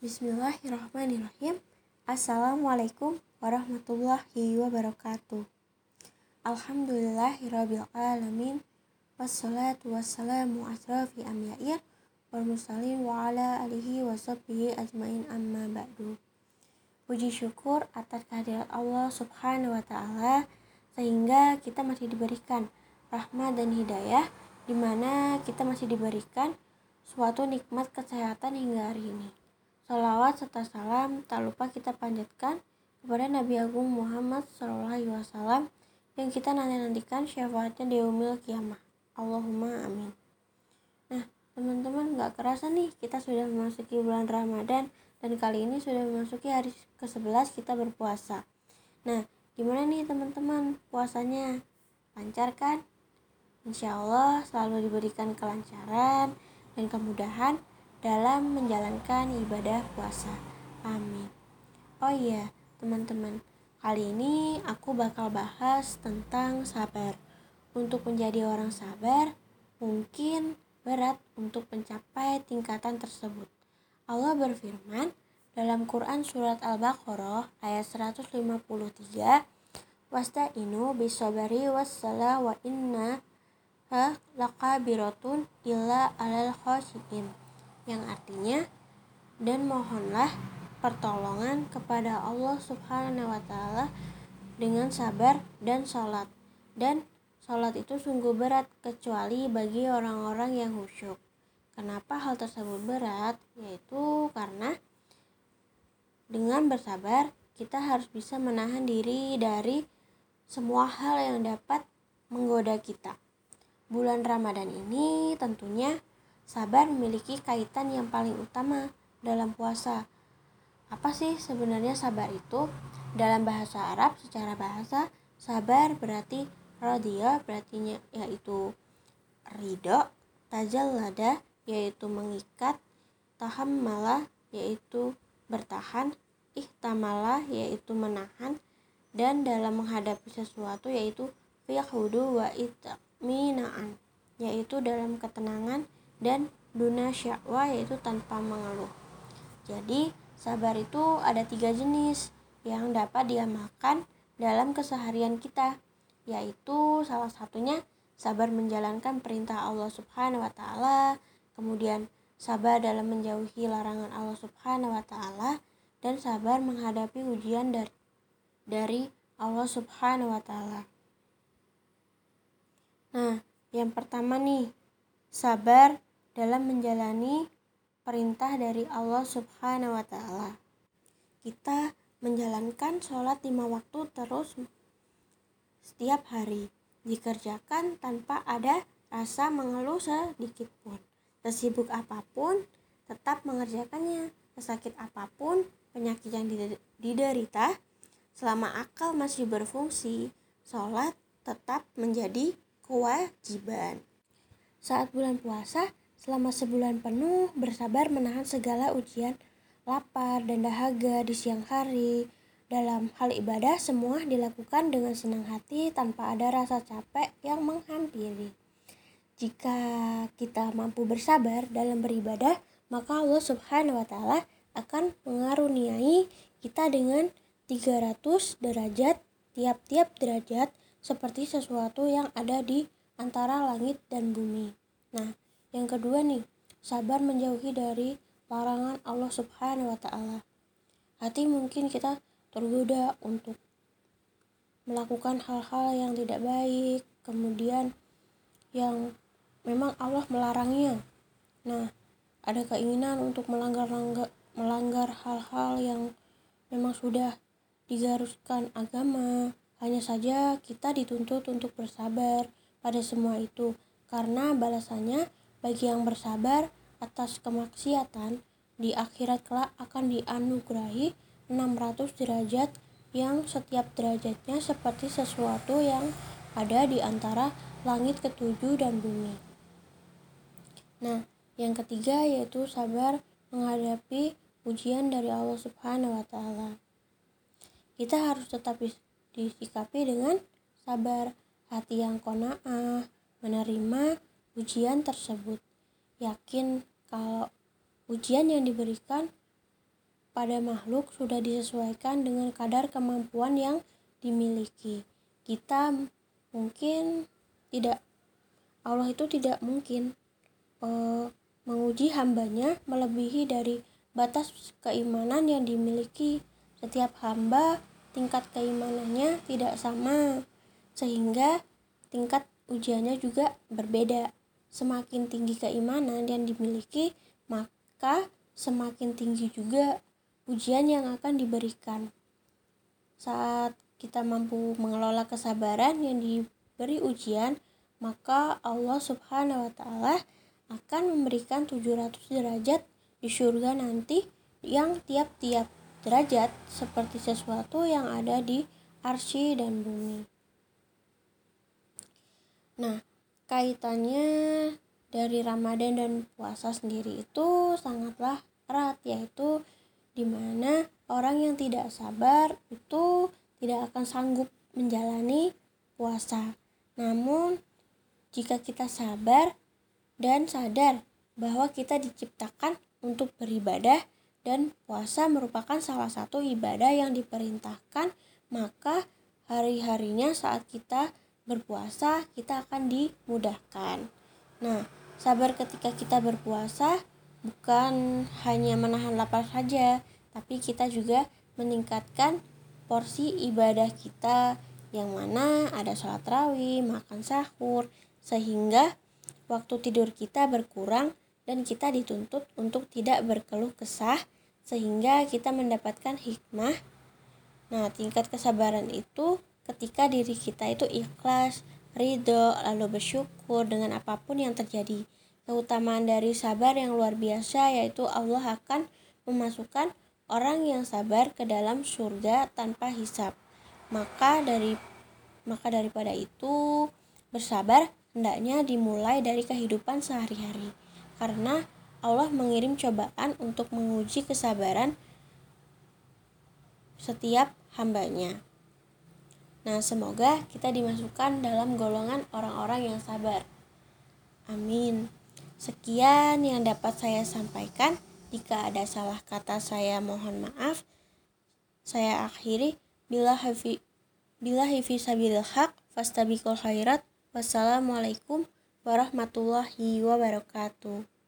Bismillahirrahmanirrahim. Assalamualaikum warahmatullahi wabarakatuh. Alhamdulillahirabbil alamin. Wassalatu wassalamu asrafi amyair wal mursalin wa ala alihi wa ajmain amma ba'du. Puji syukur atas kehadirat Allah Subhanahu wa taala sehingga kita masih diberikan rahmat dan hidayah di mana kita masih diberikan suatu nikmat kesehatan hingga hari ini. Salawat serta salam tak lupa kita panjatkan kepada Nabi Agung Muhammad SAW yang kita nanti-nantikan syafaatnya di umil kiamah. Allahumma amin. Nah, teman-teman gak kerasa nih kita sudah memasuki bulan Ramadan dan kali ini sudah memasuki hari ke-11 kita berpuasa. Nah, gimana nih teman-teman puasanya? Lancar kan? Insya Allah selalu diberikan kelancaran dan kemudahan dalam menjalankan ibadah puasa. Amin. Oh iya, teman-teman, kali ini aku bakal bahas tentang sabar. Untuk menjadi orang sabar, mungkin berat untuk mencapai tingkatan tersebut. Allah berfirman dalam Quran Surat Al-Baqarah ayat 153, Wasta'inu bisobari wassala wa inna lakabiratun illa alal khosiin yang artinya dan mohonlah pertolongan kepada Allah Subhanahu wa taala dengan sabar dan sholat. Dan sholat itu sungguh berat kecuali bagi orang-orang yang khusyuk. Kenapa hal tersebut berat? Yaitu karena dengan bersabar kita harus bisa menahan diri dari semua hal yang dapat menggoda kita. Bulan Ramadan ini tentunya Sabar memiliki kaitan yang paling utama dalam puasa. Apa sih sebenarnya sabar itu? Dalam bahasa Arab secara bahasa, sabar berarti rodia berarti yaitu ridho, tajallada yaitu mengikat, tahammala yaitu bertahan, ihtamala yaitu menahan, dan dalam menghadapi sesuatu yaitu fiyahudu wa itminaan yaitu dalam ketenangan dan duna syakwa yaitu tanpa mengeluh. Jadi sabar itu ada tiga jenis yang dapat diamalkan dalam keseharian kita, yaitu salah satunya sabar menjalankan perintah Allah Subhanahu wa taala, kemudian sabar dalam menjauhi larangan Allah Subhanahu wa taala dan sabar menghadapi ujian dari dari Allah Subhanahu wa taala. Nah, yang pertama nih, sabar dalam menjalani perintah dari Allah Subhanahu wa Ta'ala. Kita menjalankan sholat lima waktu terus setiap hari, dikerjakan tanpa ada rasa mengeluh sedikit pun. Sesibuk apa pun, tetap mengerjakannya. Sesakit apa pun, penyakit yang diderita, selama akal masih berfungsi, sholat tetap menjadi kewajiban. Saat bulan puasa, Selama sebulan penuh bersabar menahan segala ujian lapar dan dahaga di siang hari. Dalam hal ibadah semua dilakukan dengan senang hati tanpa ada rasa capek yang menghampiri. Jika kita mampu bersabar dalam beribadah, maka Allah Subhanahu wa taala akan mengaruniai kita dengan 300 derajat tiap-tiap derajat seperti sesuatu yang ada di antara langit dan bumi. Nah, yang kedua nih, sabar menjauhi dari larangan Allah Subhanahu wa taala. Hati mungkin kita tergoda untuk melakukan hal-hal yang tidak baik, kemudian yang memang Allah melarangnya. Nah, ada keinginan untuk melanggar melanggar hal-hal yang memang sudah digaruskan agama. Hanya saja kita dituntut untuk bersabar pada semua itu karena balasannya bagi yang bersabar atas kemaksiatan, di akhirat kelak akan dianugerahi 600 derajat yang setiap derajatnya seperti sesuatu yang ada di antara langit ketujuh dan bumi. Nah, yang ketiga yaitu sabar menghadapi ujian dari Allah Subhanahu wa taala. Kita harus tetap disikapi dengan sabar, hati yang kona'ah, menerima ujian tersebut. Yakin kalau ujian yang diberikan pada makhluk sudah disesuaikan dengan kadar kemampuan yang dimiliki. Kita mungkin tidak Allah itu tidak mungkin uh, menguji hambanya melebihi dari batas keimanan yang dimiliki. Setiap hamba tingkat keimanannya tidak sama, sehingga tingkat ujiannya juga berbeda. Semakin tinggi keimanan yang dimiliki, maka semakin tinggi juga ujian yang akan diberikan. Saat kita mampu mengelola kesabaran yang diberi ujian, maka Allah Subhanahu wa taala akan memberikan 700 derajat di surga nanti yang tiap-tiap derajat seperti sesuatu yang ada di arsy dan bumi. Nah, kaitannya dari Ramadan dan puasa sendiri itu sangatlah erat yaitu di mana orang yang tidak sabar itu tidak akan sanggup menjalani puasa. Namun, jika kita sabar dan sadar bahwa kita diciptakan untuk beribadah dan puasa merupakan salah satu ibadah yang diperintahkan, maka hari-harinya saat kita berpuasa kita akan dimudahkan. Nah, sabar ketika kita berpuasa bukan hanya menahan lapar saja, tapi kita juga meningkatkan porsi ibadah kita yang mana ada sholat rawih, makan sahur, sehingga waktu tidur kita berkurang dan kita dituntut untuk tidak berkeluh kesah sehingga kita mendapatkan hikmah. Nah, tingkat kesabaran itu ketika diri kita itu ikhlas, ridho, lalu bersyukur dengan apa pun yang terjadi keutamaan dari sabar yang luar biasa yaitu Allah akan memasukkan orang yang sabar ke dalam surga tanpa hisap. Maka dari maka daripada itu bersabar hendaknya dimulai dari kehidupan sehari-hari. Karena Allah mengirim cobaan untuk menguji kesabaran setiap hambanya. Nah, semoga kita dimasukkan dalam golongan orang-orang yang sabar. Amin. Sekian yang dapat saya sampaikan. Jika ada salah kata saya mohon maaf. Saya akhiri bila hafi bila sabil haq fastabikul khairat. Wassalamualaikum warahmatullahi wabarakatuh.